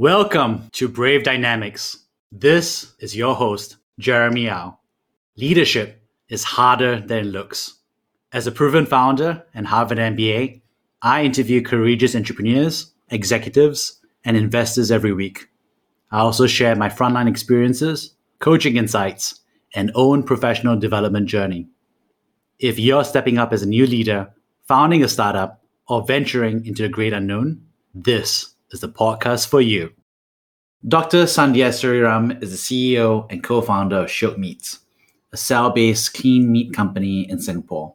Welcome to Brave Dynamics. This is your host, Jeremy Yao. Leadership is harder than it looks. As a proven founder and Harvard MBA, I interview courageous entrepreneurs, executives, and investors every week. I also share my frontline experiences, coaching insights, and own professional development journey. If you're stepping up as a new leader, founding a startup, or venturing into the great unknown, this is the podcast for you. Dr. Sandhya Sriram is the CEO and co founder of Shiok Meats, a cell based clean meat company in Singapore.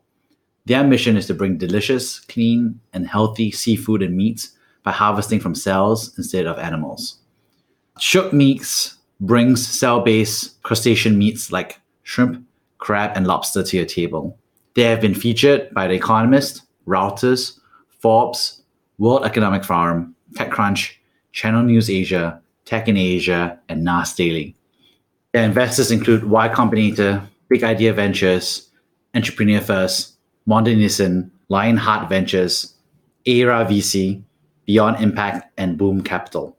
Their mission is to bring delicious, clean, and healthy seafood and meats by harvesting from cells instead of animals. Shiok Meats brings cell based crustacean meats like shrimp, crab, and lobster to your table. They have been featured by The Economist, Reuters, Forbes, World Economic Forum, TechCrunch, Channel News Asia, Tech in Asia, and NAS Daily. Their investors include Y Combinator, Big Idea Ventures, Entrepreneur First, Mondi Lionheart Ventures, Era VC, Beyond Impact, and Boom Capital.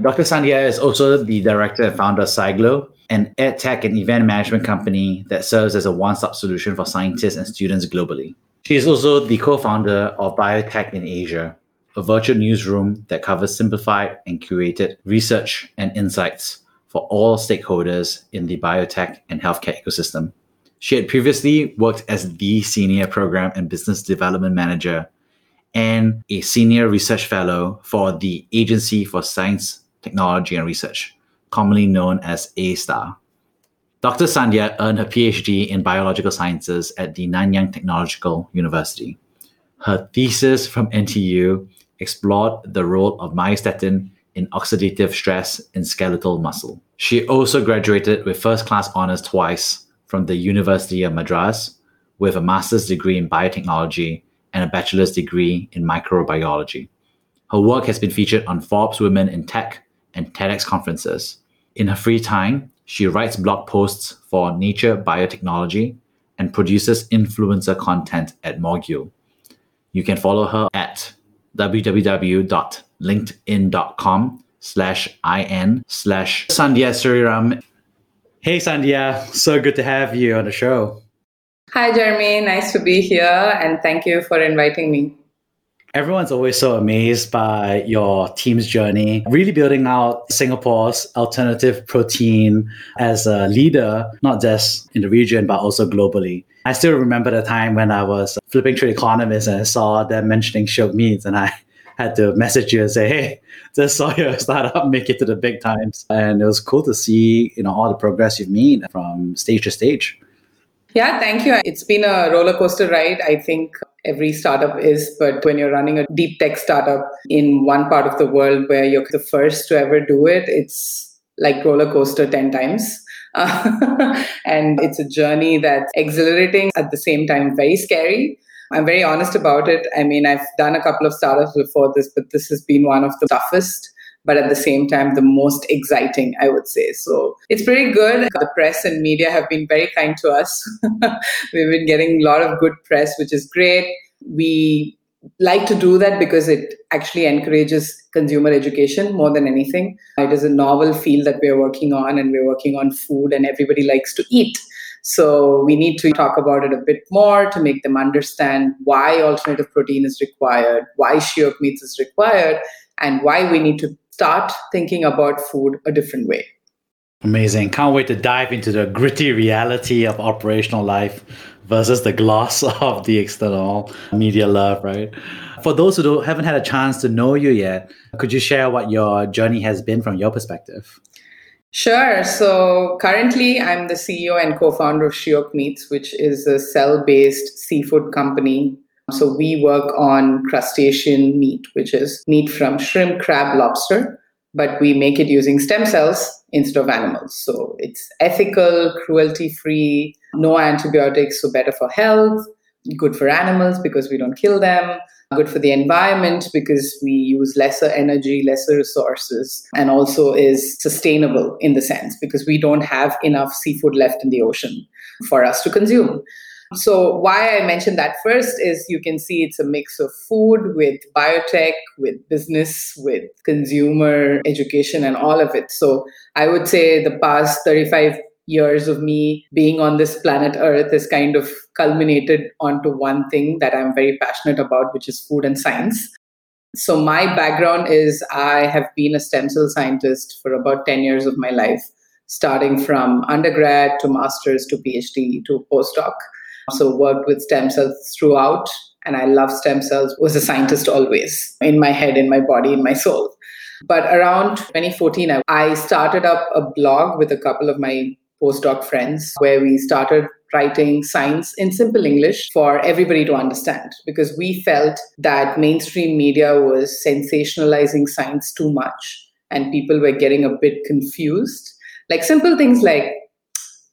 Dr. Sandhya is also the director and founder of SciGlo, an ed tech and event management company that serves as a one stop solution for scientists and students globally. She is also the co founder of Biotech in Asia, a virtual newsroom that covers simplified and curated research and insights for all stakeholders in the biotech and healthcare ecosystem. She had previously worked as the senior program and business development manager and a senior research fellow for the Agency for Science, Technology and Research, commonly known as A*STAR. Dr. Sandhya earned her PhD in biological sciences at the Nanyang Technological University. Her thesis from NTU explored the role of myostatin in oxidative stress in skeletal muscle. She also graduated with first class honors twice from the University of Madras with a master's degree in biotechnology and a bachelor's degree in microbiology. Her work has been featured on Forbes Women in Tech and TEDx conferences. In her free time, she writes blog posts for Nature Biotechnology and produces influencer content at Mogul. You can follow her at www.linkedin.com slash in slash Sandhya Sriram. Hey Sandhya, so good to have you on the show. Hi Jeremy, nice to be here and thank you for inviting me. Everyone's always so amazed by your team's journey, really building out Singapore's alternative protein as a leader, not just in the region, but also globally. I still remember the time when I was flipping through Economist and I saw them mentioning Shiok Meats, and I had to message you and say, "Hey, just saw your startup make it to the big times," and it was cool to see you know all the progress you've made from stage to stage. Yeah, thank you. It's been a roller coaster ride. I think every startup is, but when you're running a deep tech startup in one part of the world where you're the first to ever do it, it's like roller coaster 10 times. and it's a journey that's exhilarating at the same time very scary. I'm very honest about it. I mean i've done a couple of startups before this but this has been one of the toughest but at the same time the most exciting i would say. So it's pretty good. The press and media have been very kind to us. We've been getting a lot of good press which is great. We like to do that because it actually encourages consumer education more than anything. It is a novel field that we're working on, and we're working on food, and everybody likes to eat. So we need to talk about it a bit more to make them understand why alternative protein is required, why shiok meats is required, and why we need to start thinking about food a different way. Amazing. Can't wait to dive into the gritty reality of operational life versus the gloss of the external media love, right? For those who haven't had a chance to know you yet, could you share what your journey has been from your perspective? Sure. So currently, I'm the CEO and co founder of Shiok Meats, which is a cell based seafood company. So we work on crustacean meat, which is meat from shrimp, crab, lobster, but we make it using stem cells instead of animals. So it's ethical, cruelty free, no antibiotics, so better for health, good for animals because we don't kill them, good for the environment because we use lesser energy, lesser resources, and also is sustainable in the sense because we don't have enough seafood left in the ocean for us to consume. So, why I mentioned that first is you can see it's a mix of food with biotech, with business, with consumer education, and all of it. So, I would say the past 35 years of me being on this planet Earth is kind of culminated onto one thing that I'm very passionate about, which is food and science. So, my background is I have been a stem cell scientist for about 10 years of my life, starting from undergrad to master's to PhD to postdoc. So worked with stem cells throughout, and I love stem cells. Was a scientist always in my head, in my body, in my soul. But around 2014, I started up a blog with a couple of my postdoc friends where we started writing science in simple English for everybody to understand because we felt that mainstream media was sensationalizing science too much and people were getting a bit confused. Like simple things like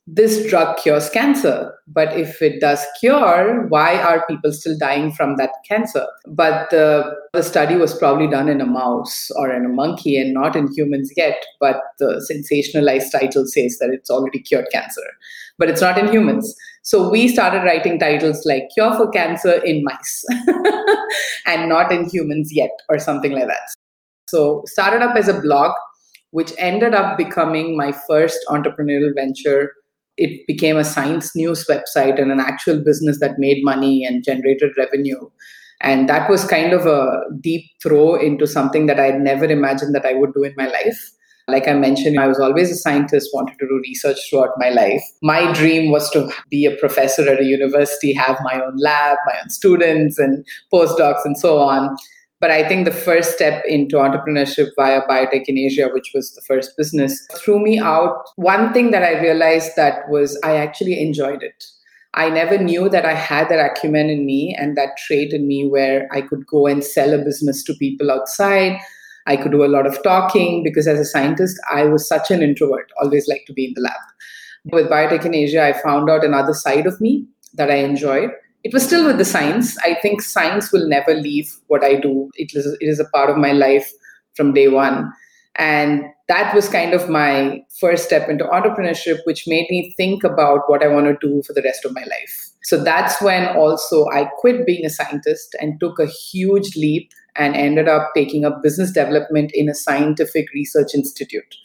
this drug cures cancer. But if it does cure, why are people still dying from that cancer? But the, the study was probably done in a mouse or in a monkey and not in humans yet. But the sensationalized title says that it's already cured cancer, but it's not in humans. So we started writing titles like Cure for Cancer in Mice and not in humans yet, or something like that. So started up as a blog which ended up becoming my first entrepreneurial venture it became a science news website and an actual business that made money and generated revenue. And that was kind of a deep throw into something that I'd never imagined that I would do in my life. Like I mentioned, I was always a scientist, wanted to do research throughout my life. My dream was to be a professor at a university, have my own lab, my own students and postdocs and so on. But I think the first step into entrepreneurship via Biotech in Asia, which was the first business, threw me out. One thing that I realized that was I actually enjoyed it. I never knew that I had that acumen in me and that trait in me where I could go and sell a business to people outside. I could do a lot of talking because as a scientist, I was such an introvert, always like to be in the lab. With Biotech in Asia, I found out another side of me that I enjoyed it was still with the science. I think science will never leave what I do. It is, it is a part of my life from day one. And that was kind of my first step into entrepreneurship, which made me think about what I want to do for the rest of my life. So that's when also I quit being a scientist and took a huge leap and ended up taking up business development in a scientific research institute.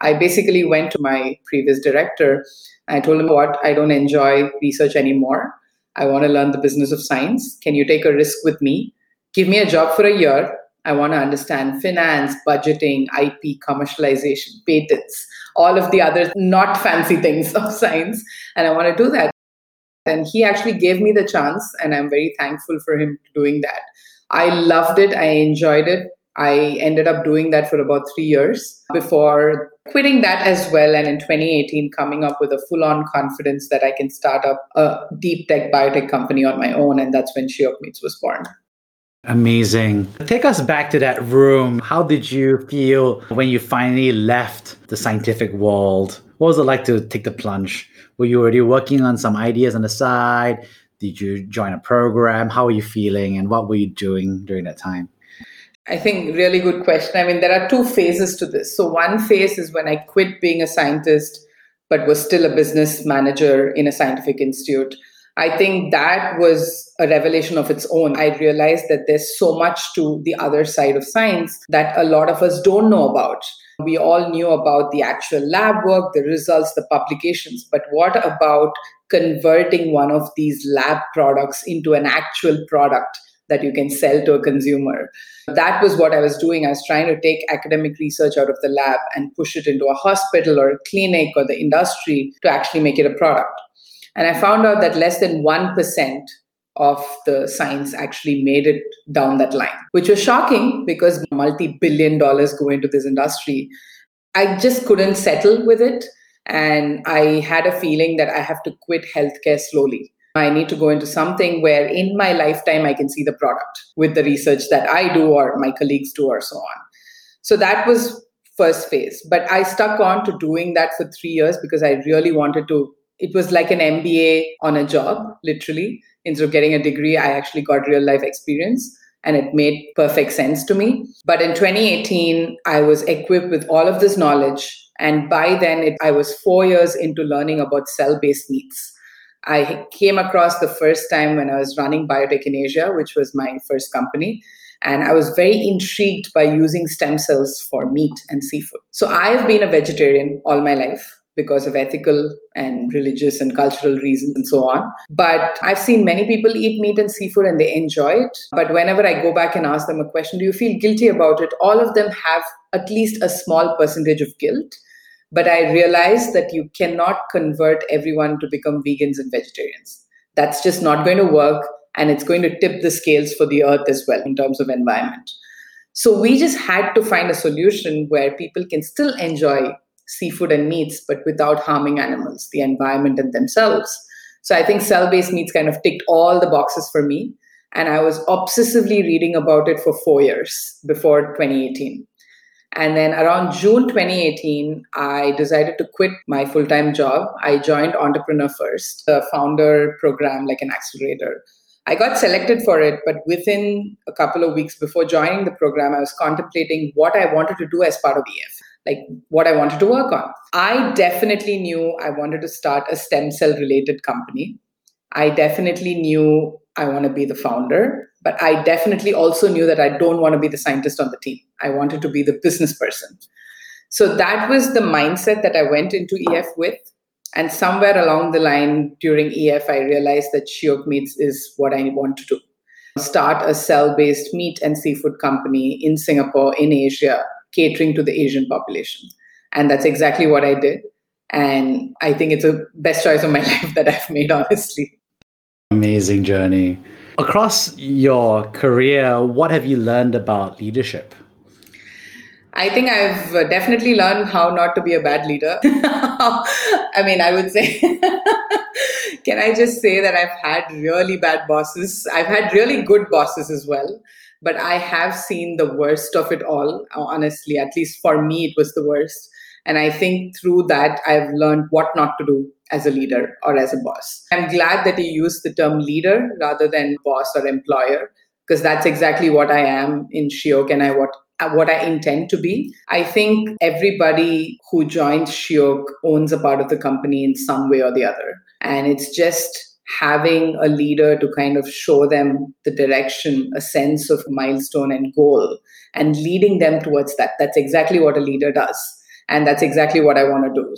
I basically went to my previous director. I told him what I don't enjoy research anymore. I want to learn the business of science. Can you take a risk with me? Give me a job for a year. I want to understand finance, budgeting, IP, commercialization, patents, all of the other not fancy things of science. And I want to do that. And he actually gave me the chance, and I'm very thankful for him doing that. I loved it. I enjoyed it. I ended up doing that for about three years before quitting that as well. And in 2018, coming up with a full on confidence that I can start up a deep tech biotech company on my own. And that's when Shiok Meats was born. Amazing. Take us back to that room. How did you feel when you finally left the scientific world? What was it like to take the plunge? Were you already working on some ideas on the side? Did you join a program? How were you feeling and what were you doing during that time? I think really good question. I mean, there are two phases to this. So one phase is when I quit being a scientist, but was still a business manager in a scientific institute. I think that was a revelation of its own. I realized that there's so much to the other side of science that a lot of us don't know about. We all knew about the actual lab work, the results, the publications, but what about converting one of these lab products into an actual product that you can sell to a consumer. That was what I was doing. I was trying to take academic research out of the lab and push it into a hospital or a clinic or the industry to actually make it a product. And I found out that less than 1% of the science actually made it down that line, which was shocking because multi billion dollars go into this industry. I just couldn't settle with it. And I had a feeling that I have to quit healthcare slowly I need to go into something where in my lifetime I can see the product with the research that I do or my colleagues do or so on. So that was first phase. But I stuck on to doing that for three years because I really wanted to. It was like an MBA on a job, literally. Instead of getting a degree, I actually got real life experience and it made perfect sense to me. But in 2018, I was equipped with all of this knowledge. And by then, it, I was four years into learning about cell based meats I came across the first time when I was running Biotech in Asia, which was my first company. And I was very intrigued by using stem cells for meat and seafood. So I've been a vegetarian all my life because of ethical and religious and cultural reasons and so on. But I've seen many people eat meat and seafood and they enjoy it. But whenever I go back and ask them a question, do you feel guilty about it? All of them have at least a small percentage of guilt. But I realized that you cannot convert everyone to become vegans and vegetarians. That's just not going to work. And it's going to tip the scales for the earth as well in terms of environment. So we just had to find a solution where people can still enjoy seafood and meats, but without harming animals, the environment, and themselves. So I think cell based meats kind of ticked all the boxes for me. And I was obsessively reading about it for four years before 2018. And then around June 2018, I decided to quit my full time job. I joined Entrepreneur First, a founder program like an accelerator. I got selected for it, but within a couple of weeks before joining the program, I was contemplating what I wanted to do as part of EF like what I wanted to work on. I definitely knew I wanted to start a stem cell related company. I definitely knew I want to be the founder, but I definitely also knew that I don't want to be the scientist on the team. I wanted to be the business person. So that was the mindset that I went into EF with. And somewhere along the line during EF, I realized that Shiok Meats is what I want to do. Start a cell based meat and seafood company in Singapore, in Asia, catering to the Asian population. And that's exactly what I did. And I think it's the best choice of my life that I've made, honestly. Amazing journey. Across your career, what have you learned about leadership? I think I've definitely learned how not to be a bad leader. I mean, I would say, can I just say that I've had really bad bosses? I've had really good bosses as well but I have seen the worst of it all, honestly. At least for me, it was the worst. And I think through that, I've learned what not to do as a leader or as a boss. I'm glad that you used the term leader rather than boss or employer, because that's exactly what I am in Shiok and I what what I intend to be. I think everybody who joins Shiok owns a part of the company in some way or the other. And it's just having a leader to kind of show them the direction, a sense of milestone and goal, and leading them towards that. That's exactly what a leader does. And that's exactly what I want to do.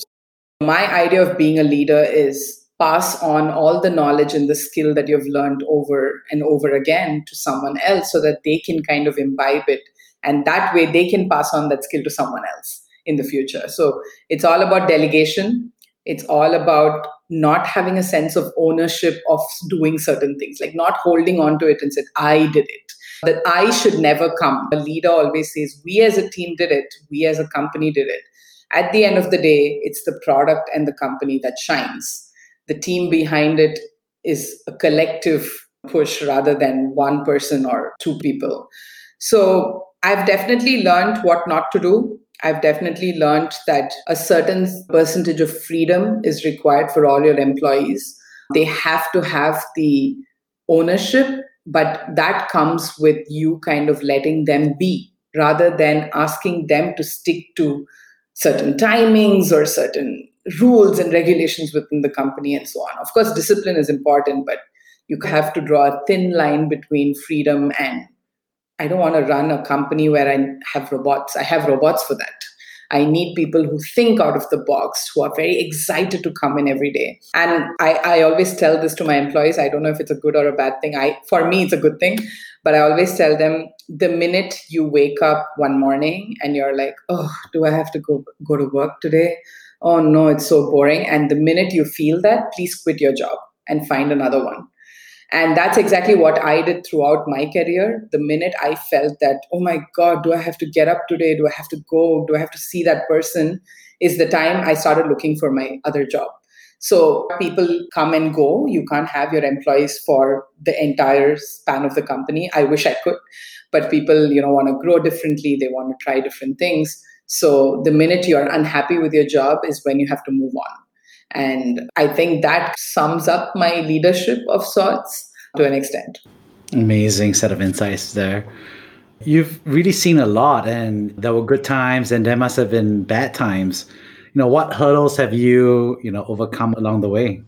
My idea of being a leader is pass on all the knowledge and the skill that you've learned over and over again to someone else so that they can kind of imbibe it. And that way they can pass on that skill to someone else in the future. So it's all about delegation. It's all about not having a sense of ownership of doing certain things, like not holding on to it and said, I did it. That I should never come. A leader always says, We as a team did it, we as a company did it. At the end of the day, it's the product and the company that shines. The team behind it is a collective push rather than one person or two people. So I've definitely learned what not to do I've definitely learned that a certain percentage of freedom is required for all your employees. They have to have the ownership, but that comes with you kind of letting them be rather than asking them to stick to certain timings or certain rules and regulations within the company and so on. Of course, discipline is important, but you have to draw a thin line between freedom and I don't want to run a company where I have robots. I have robots for that. I need people who think out of the box, who are very excited to come in every day. And I, I always tell this to my employees. I don't know if it's a good or a bad thing. I for me it's a good thing, but I always tell them the minute you wake up one morning and you're like, oh, do I have to go go to work today? Oh no, it's so boring. And the minute you feel that, please quit your job and find another one and that's exactly what I did throughout my career. The minute I felt that, oh my God, do I have to get up today? Do I have to go? Do I have to see that person? Is the time I started looking for my other job. So people come and go. You can't have your employees for the entire span of the company. I wish I could, but people, you know, want to grow differently. They want to try different things. So the minute you're unhappy with your job is when you have to move on. And I think that sums up my leadership of sorts to an extent. Amazing set of insights there. You've really seen a lot, and there were good times, and there must have been bad times. You know, what hurdles have you, you know, overcome along the way?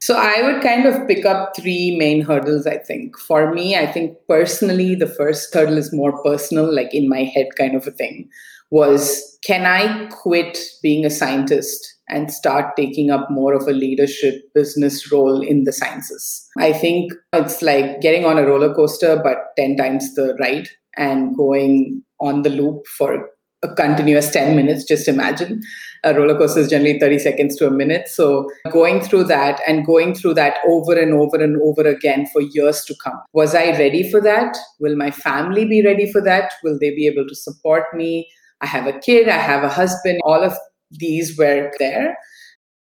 So I would kind of pick up three main hurdles, I think. For me, I think personally, the first hurdle is more personal, like in my head kind of a thing, was can I quit being a scientist and start taking up more of a leadership business role in the sciences? I think it's like getting on a roller coaster, but 10 times the ride and going on the loop for a continuous 10 minutes. Just imagine a roller coaster is generally 30 seconds to a minute. So going through that and going through that over and over and over again for years to come. Was I ready for that? Will my family be ready for that? Will they be able to support me? I have a kid, I have a husband. All of these were there.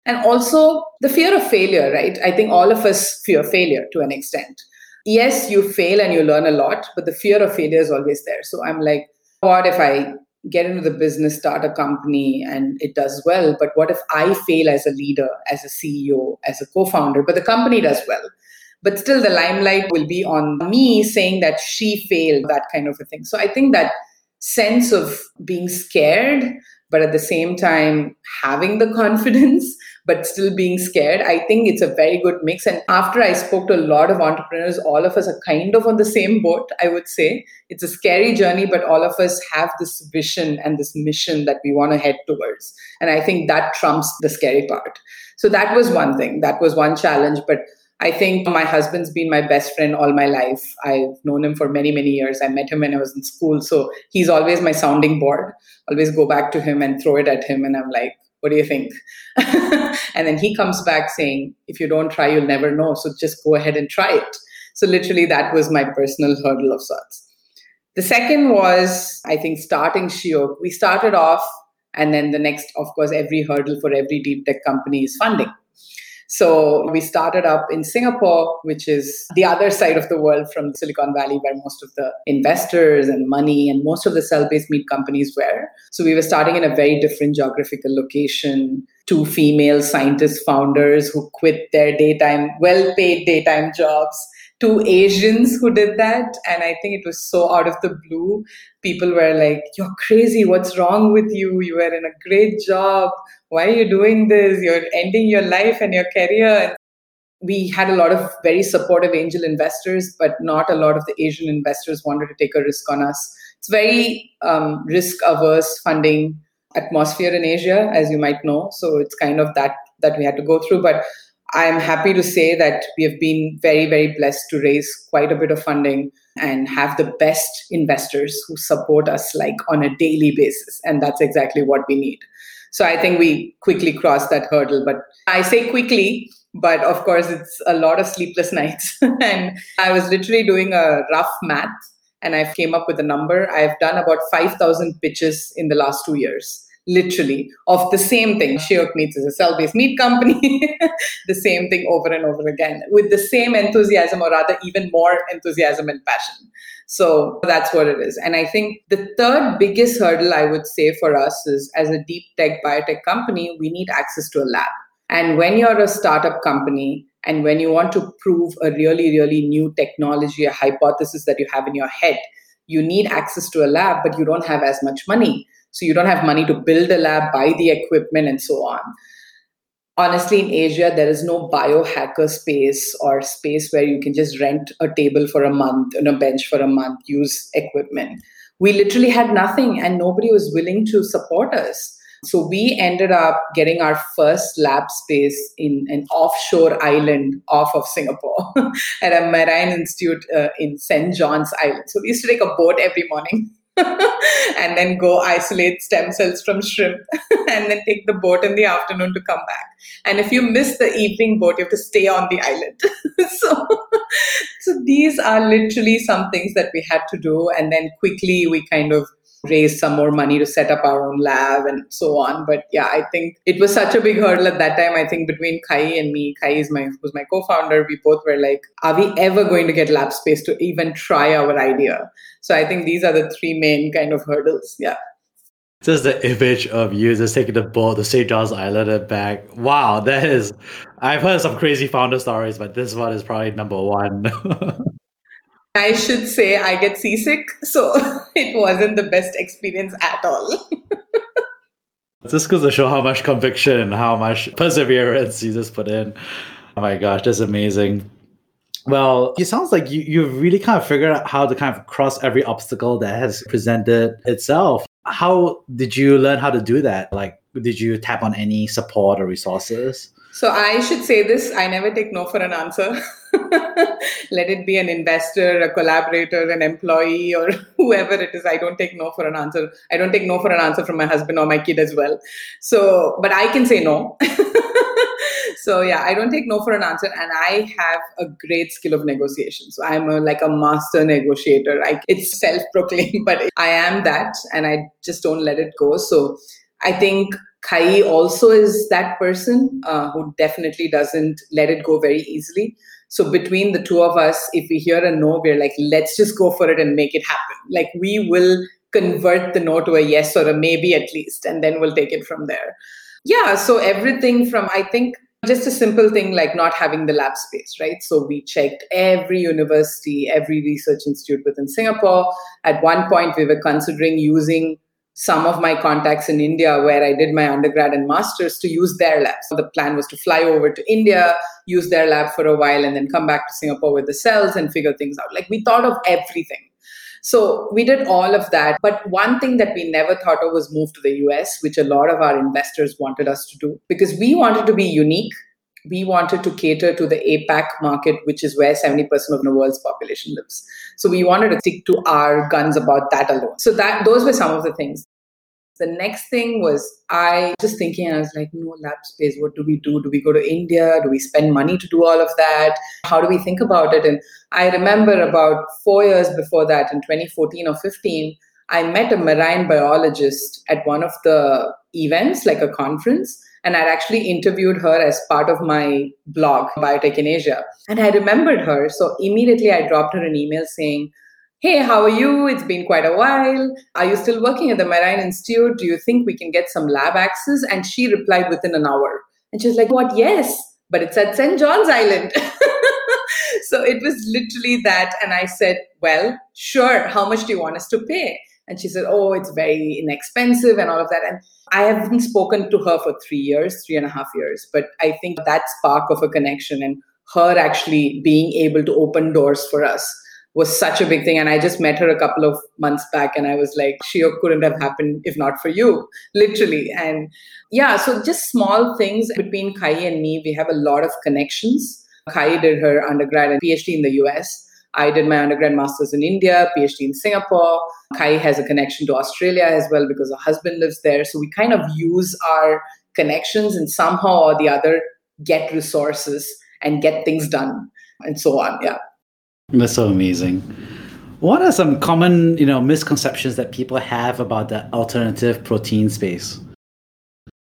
And also the fear of failure, right? I think all of us fear failure to an extent. Yes, you fail and you learn a lot, but the fear of failure is always there. So I'm like, what if I get into the business, start a company, and it does well. But what if I fail as a leader, as a CEO, as a co founder, but the company does well? But still, the limelight will be on me saying that she failed, that kind of a thing. So I think that sense of being scared, but at the same time having the confidence but still being scared. I think it's a very good mix. And after I spoke to a lot of entrepreneurs, all of us are kind of on the same boat, I would say. It's a scary journey, but all of us have this vision and this mission that we want to head towards. And I think that trumps the scary part. So that was one thing. That was one challenge. But I think my husband's been my best friend all my life. I've known him for many, many years. I met him when I was in school. So he's always my sounding board. Always go back to him and throw it at him. And I'm like, what do you think? and then he comes back saying, if you don't try, you'll never know. So just go ahead and try it. So literally, that was my personal hurdle of sorts. The second was, I think, starting Shiok. We started off, and then the next, of course, every hurdle for every deep tech company is funding. So we started up in Singapore, which is the other side of the world from Silicon Valley, where most of the investors and money and most of the cell based meat companies were. So we were starting in a very different geographical location. Two female scientist founders who quit their daytime, well paid daytime jobs two Asians who did that. And I think it was so out of the blue. People were like, You're crazy. What's wrong with you? You were in a great job. Why are you doing this? You're ending your life and your career. We had a lot of very supportive angel investors, but not a lot of the Asian investors wanted to take a risk on us. It's very um, risk averse funding atmosphere in Asia, as you might know. So it's kind of that that we had to go through. But I'm happy to say that we have been very, very blessed to raise quite a bit of funding and have the best investors who support us like on a daily basis. And that's exactly what we need. So I think we quickly crossed that hurdle. But I say quickly, but of course, it's a lot of sleepless nights. and I was literally doing a rough math and I came up with a number. I've done about 5,000 pitches in the last two years literally of the same thing. Shiok Meats is a cell-based meat company, the same thing over and over again with the same enthusiasm or rather even more enthusiasm and passion. So that's what it is. And I think the third biggest hurdle I would say for us is as a deep tech biotech company, we need access to a lab. And when you're a startup company and when you want to prove a really, really new technology, a hypothesis that you have in your head, you need access to a lab, but you don't have as much money. So you don't have money to build a lab, buy the equipment, and so on. Honestly, in Asia, there is no biohacker space or space where you can just rent a table for a month and a bench for a month, use equipment. We literally had nothing, and nobody was willing to support us. So we ended up getting our first lab space in an offshore island off of Singapore at a marine institute uh, in St. John's Island. So we used to take a boat every morning and then go isolate stem cells from shrimp and then take the boat in the afternoon to come back. And if you miss the evening boat, you have to stay on the island. so, so these are literally some things that we had to do. And then quickly we kind of raise some more money to set up our own lab and so on. But yeah, I think it was such a big hurdle at that time. I think between Kai and me, Kai is my was my co-founder. We both were like, are we ever going to get lab space to even try our idea? So I think these are the three main kind of hurdles. Yeah. Just the image of you just taking the boat to St. John's Island and back. Wow, that is. I've heard some crazy founder stories, but this one is probably number one. I should say I get seasick, so it wasn't the best experience at all. This goes to show how much conviction and how much perseverance you just put in. Oh my gosh, that's amazing. Well, it sounds like you, you've really kind of figured out how to kind of cross every obstacle that has presented itself. How did you learn how to do that? Like, did you tap on any support or resources? So I should say this I never take no for an answer. Let it be an investor, a collaborator, an employee, or whoever it is. I don't take no for an answer. I don't take no for an answer from my husband or my kid as well. So, but I can say no. so yeah, I don't take no for an answer, and I have a great skill of negotiation. So I'm a, like a master negotiator. I, it's self-proclaimed, but I am that, and I just don't let it go. So I think Kai also is that person uh, who definitely doesn't let it go very easily. So between the two of us, if we hear a no, we're like, let's just go for it and make it happen. Like we will convert the no to a yes or a maybe at least, and then we'll take it from there. Yeah. So everything from I think just a simple thing like not having the lab space, right? So we checked every university, every research institute within Singapore. At one point, we were considering using some of my contacts in India where I did my undergrad and master's to use their lab. So the plan was to fly over to India, use their lab for a while, and then come back to Singapore with the cells and figure things out. Like we thought of everything. So we did all of that. But one thing that we never thought of was move to the US, which a lot of our investors wanted us to do because we wanted to be unique we wanted to cater to the APAC market, which is where 70% of the world's population lives. So we wanted to stick to our guns about that alone. So that those were some of the things. The next thing was I just thinking, I was like, no lab space. What do we do? Do we go to India? Do we spend money to do all of that? How do we think about it? And I remember about four years before that, in 2014 or 15, I met a marine biologist at one of the events, like a conference. And I'd actually interviewed her as part of my blog, Biotech in Asia. And I remembered her. So immediately I dropped her an email saying, Hey, how are you? It's been quite a while. Are you still working at the Marine Institute? Do you think we can get some lab access? And she replied within an hour. And she's like, What? Yes, but it's at St. John's Island. so it was literally that. And I said, Well, sure. How much do you want us to pay? And she said, Oh, it's very inexpensive and all of that. And I haven't spoken to her for three years, three and a half years. But I think that spark of a connection and her actually being able to open doors for us was such a big thing. And I just met her a couple of months back and I was like, she couldn't have happened if not for you, literally. And yeah, so just small things between Kai and me. We have a lot of connections. Kai did her undergrad and PhD in the US. I did my undergrad master's in India, PhD in Singapore. Kai has a connection to Australia as well because her husband lives there. So we kind of use our connections and somehow or the other get resources and get things done and so on. Yeah. That's so amazing. What are some common, you know, misconceptions that people have about the alternative protein space?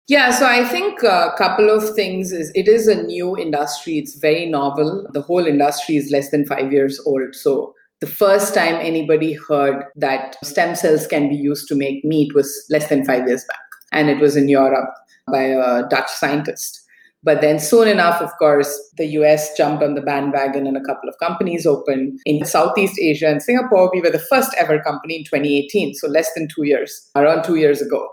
Yeah, so I think a couple of things is it is a new industry. It's very novel. The whole industry is less than five years old. So the first time anybody heard that stem cells can be used to make meat was less than five years back. And it was in Europe by a Dutch scientist. But then soon enough, of course, the US jumped on the bandwagon and a couple of companies opened in Southeast Asia and Singapore. We were the first ever company in 2018, so less than two years, around two years ago.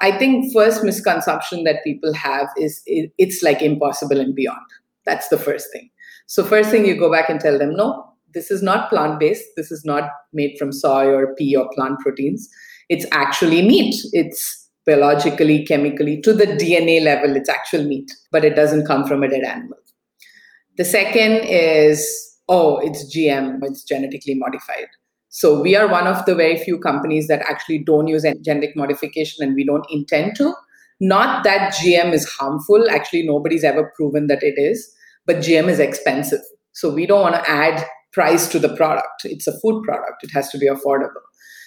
I think first misconception that people have is it's like impossible and beyond. That's the first thing. So first thing you go back and tell them, no, this is not plant based. This is not made from soy or pea or plant proteins. It's actually meat. It's biologically, chemically, to the DNA level, it's actual meat, but it doesn't come from a dead animal. The second is, oh, it's GM, it's genetically modified. So we are one of the very few companies that actually don't use genetic modification and we don't intend to. Not that GM is harmful, actually, nobody's ever proven that it is, but GM is expensive. So we don't want to add price to the product. It's a food product, it has to be affordable.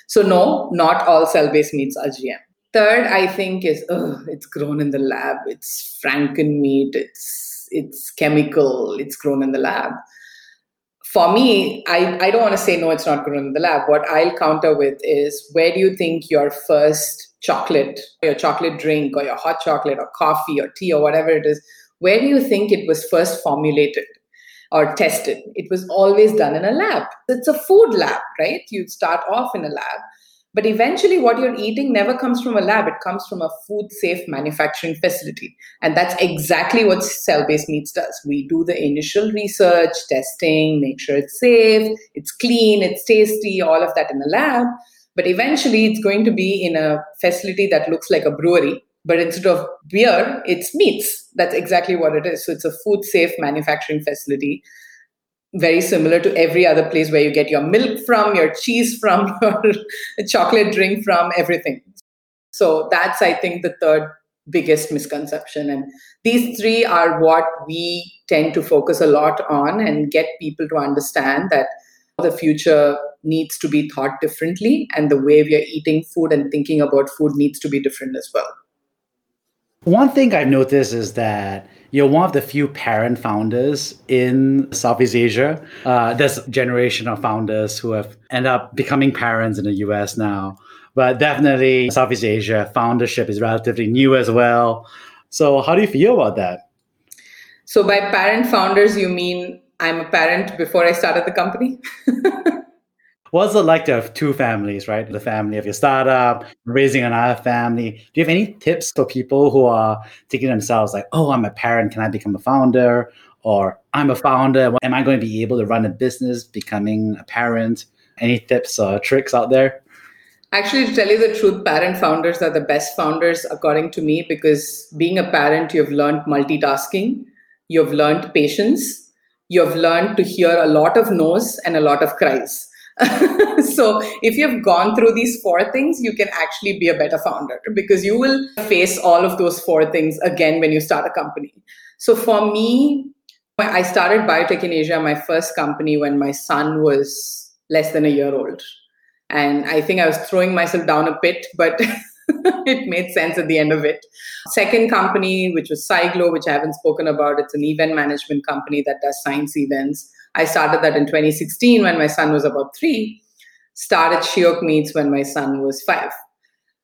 So, no, not all cell based meats are GM. Third, I think is oh, it's grown in the lab. It's Franken meat. It's it's chemical. It's grown in the lab for me, I, I don't want to say no, it's not grown in the lab. What I'll counter with is where do you think your first chocolate, your chocolate drink, or your hot chocolate, or coffee, or tea, or whatever it is, where do you think it was first formulated or tested? It was always done in a lab. It's a food lab, right? You start off in a lab. But eventually, what you're eating never comes from a lab, it comes from a food safe manufacturing facility. And that's exactly what cell based meats does. We do the initial research, testing, make sure it's safe, it's clean, it's tasty, all of that in the lab. But eventually, it's going to be in a facility that looks like a brewery. But instead of beer, it's meats. That's exactly what it is. So it's a food safe manufacturing facility very similar to every other place where you get your milk from, your cheese from, your chocolate drink from, everything. So that's, I think, the third biggest misconception. And these three are what we tend to focus a lot on and get people to understand that the future needs to be thought differently and the way we are eating food and thinking about food needs to be different as well. One thing I've noticed is that you're one of the few parent founders in Southeast Asia. Uh, a generation of founders who have ended up becoming parents in the US now. But definitely, Southeast Asia foundership is relatively new as well. So, how do you feel about that? So, by parent founders, you mean I'm a parent before I started the company? What's it like to have two families, right? The family of your startup, raising another family. Do you have any tips for people who are thinking themselves like, oh, I'm a parent, can I become a founder? Or I'm a founder, am I going to be able to run a business becoming a parent? Any tips or tricks out there? Actually, to tell you the truth, parent founders are the best founders, according to me, because being a parent, you've learned multitasking, you've learned patience, you've learned to hear a lot of no's and a lot of cries so if you've gone through these four things, you can actually be a better founder because you will face all of those four things again when you start a company. So for me, I started Biotech in Asia, my first company, when my son was less than a year old. And I think I was throwing myself down a pit, but it made sense at the end of it. Second company, which was SciGlo, which I haven't spoken about, it's an event management company that does science events. I started that in 2016 when my son was about three, started Shiok Meats when my son was five.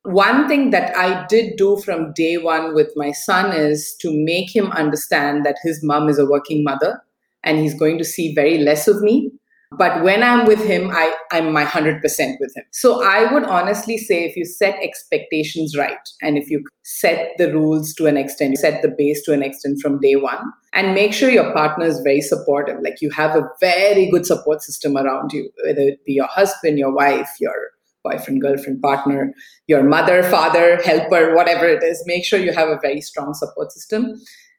One thing that I did do from day one with my son is to make him understand that his mom is a working mother and he's going to see very less of me but when i'm with him i i'm my 100% with him so i would honestly say if you set expectations right and if you set the rules to an extent you set the base to an extent from day one and make sure your partner is very supportive like you have a very good support system around you whether it be your husband your wife your boyfriend girlfriend partner your mother father helper whatever it is make sure you have a very strong support system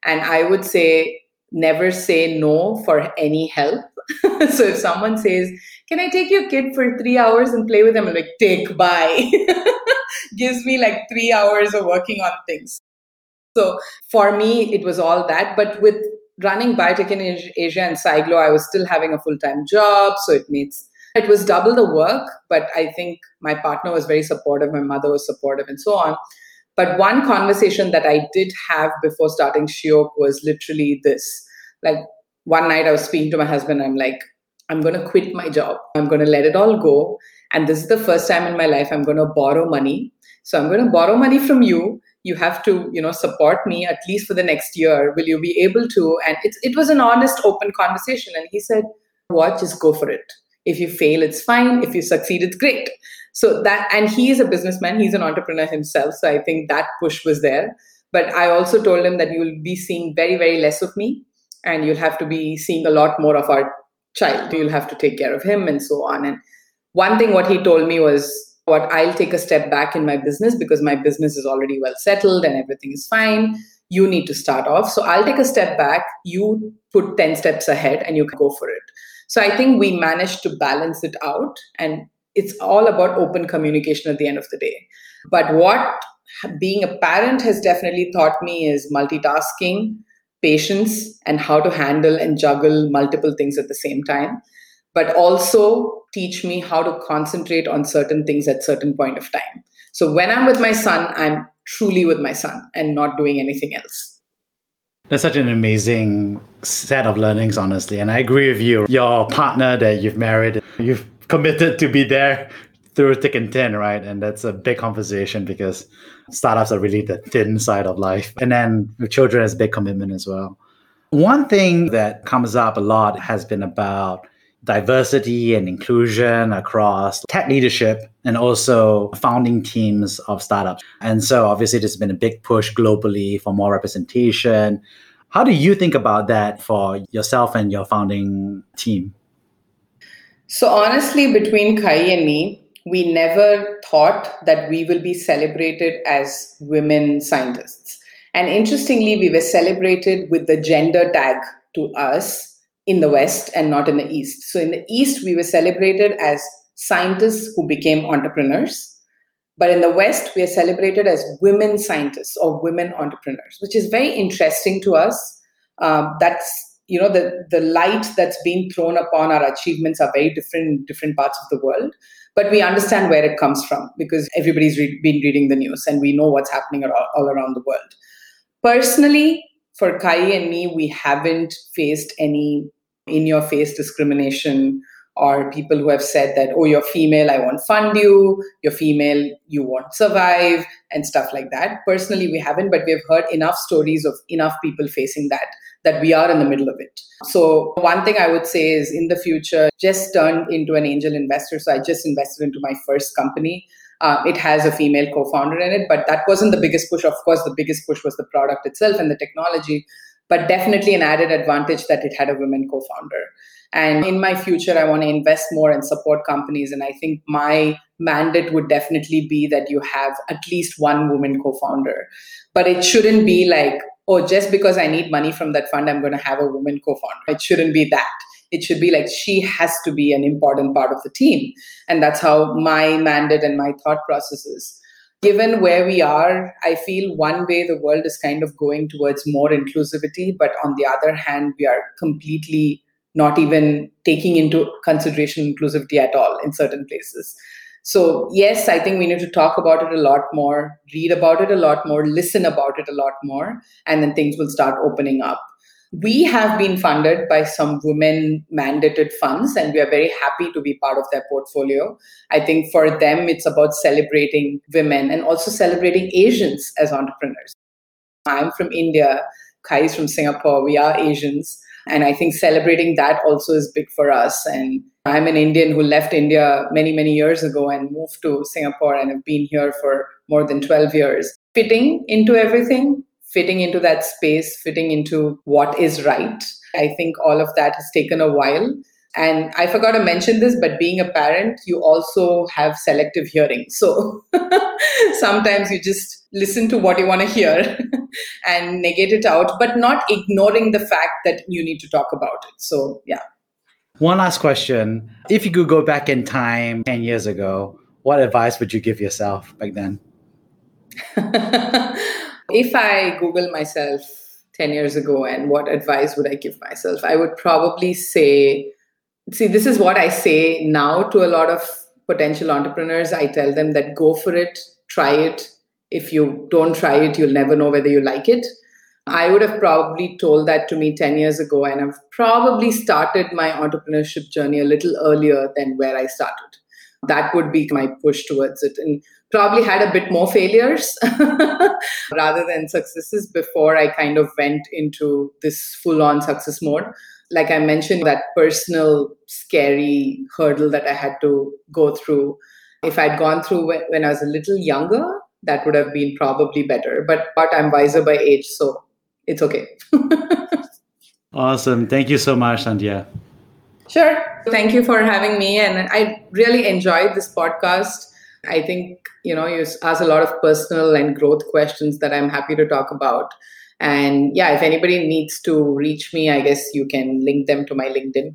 and i would say never say no for any help. so if someone says, Can I take your kid for three hours and play with them? I'm like, Take, bye. Gives me like three hours of working on things. So for me, it was all that. But with running biotech in Asia and SciGlo, I was still having a full time job. So it means it was double the work. But I think my partner was very supportive, my mother was supportive, and so on. But one conversation that I did have before starting Shiok was literally this. Like one night I was speaking to my husband, I'm like, I'm going to quit my job. I'm going to let it all go. And this is the first time in my life I'm going to borrow money. So I'm going to borrow money from you. You have to, you know, support me at least for the next year. Will you be able to? And it, it was an honest, open conversation. And he said, what? Just go for it. If you fail, it's fine. If you succeed, it's great so that and he is a businessman he's an entrepreneur himself so i think that push was there but i also told him that you'll be seeing very very less of me and you'll have to be seeing a lot more of our child. You'll have to take care of him and so on. And one thing what he told me was what i'll take a step back in my business because my business is already well settled and everything is fine. You need to start off. So i'll take a step back. You put 10 steps ahead and you can go for it. So i think we managed to balance it out. And it's all about open communication at the end of the day. But what being a parent has definitely taught me is multitasking, patience, and how to handle and juggle multiple things at the same time. But also teach me how to concentrate on certain things at certain point of time. So when I'm with my son, I'm truly with my son and not doing anything else. That's such an amazing set of learnings, honestly. And I agree with you. Your partner that you've married, you've committed to be there through thick and thin, right? And that's a big conversation because startups are really the thin side of life. And then with children is a big commitment as well. One thing that comes up a lot has been about diversity and inclusion across tech leadership and also founding teams of startups. And so obviously there's been a big push globally for more representation. How do you think about that for yourself and your founding team? So honestly, between Kai and me, we never thought that we will be celebrated as women scientists. And interestingly, we were celebrated with the gender tag to us in the West and not in the East. So in the East, we were celebrated as scientists who became entrepreneurs. But in the West, we are celebrated as women scientists or women entrepreneurs, which is very interesting to us. Um, that's you know the the light that's being thrown upon our achievements are very different in different parts of the world but we understand where it comes from because everybody's re- been reading the news and we know what's happening all, all around the world. Personally for kai and me we haven't faced any in your face discrimination or people who have said that, oh, you're female, I won't fund you, you're female, you won't survive, and stuff like that. Personally, we haven't, but we've heard enough stories of enough people facing that, that we are in the middle of it. So, one thing I would say is in the future, just turned into an angel investor. So, I just invested into my first company. Uh, it has a female co founder in it, but that wasn't the biggest push. Of course, the biggest push was the product itself and the technology but definitely an added advantage that it had a women co-founder and in my future i want to invest more and support companies and i think my mandate would definitely be that you have at least one woman co-founder but it shouldn't be like oh just because i need money from that fund i'm going to have a woman co-founder. It shouldn't be that. It should be like she has to be an important part of the team. And that's how my mandate and my thought process is. Given where we are, I feel one way the world is kind of going towards more inclusivity, but on the other hand, we are completely not even taking into consideration inclusivity at all in certain places. So, yes, I think we need to talk about it a lot more, read about it a lot more, listen about it a lot more, and then things will start opening up. We have been funded by some women mandated funds, and we are very happy to be part of their portfolio. I think for them, it's about celebrating women and also celebrating Asians as entrepreneurs. I'm from India, Kai is from Singapore, we are Asians. And I think celebrating that also is big for us. And I'm an Indian who left India many, many years ago and moved to Singapore and have been here for more than 12 years. Fitting into everything, fitting into that space, fitting into what is right. I think all of that has taken a while. And I forgot to mention this, but being a parent, you also have selective hearing. So sometimes you just listen to what you want to hear and negate it out, but not ignoring the fact that you need to talk about it. So, yeah. One last question. If you could go back in time 10 years ago, what advice would you give yourself back then? If I Google myself 10 years ago and what advice would I give myself, I would probably say, see, this is what I say now to a lot of potential entrepreneurs. I tell them that go for it, try it. If you don't try it, you'll never know whether you like it. I would have probably told that to me 10 years ago, and I've probably started my entrepreneurship journey a little earlier than where I started. That would be my push towards it. And probably had a bit more failures rather than successes before I kind of went into this full on success mode. Like I mentioned, that personal scary hurdle that I had to go through. If I'd gone through when I was a little younger, that would have been probably better. But, but I'm wiser by age, so it's okay. awesome. Thank you so much, Sandhya. Sure. Thank you for having me. And I really enjoyed this podcast. I think, you know, you ask a lot of personal and growth questions that I'm happy to talk about. And yeah, if anybody needs to reach me, I guess you can link them to my LinkedIn.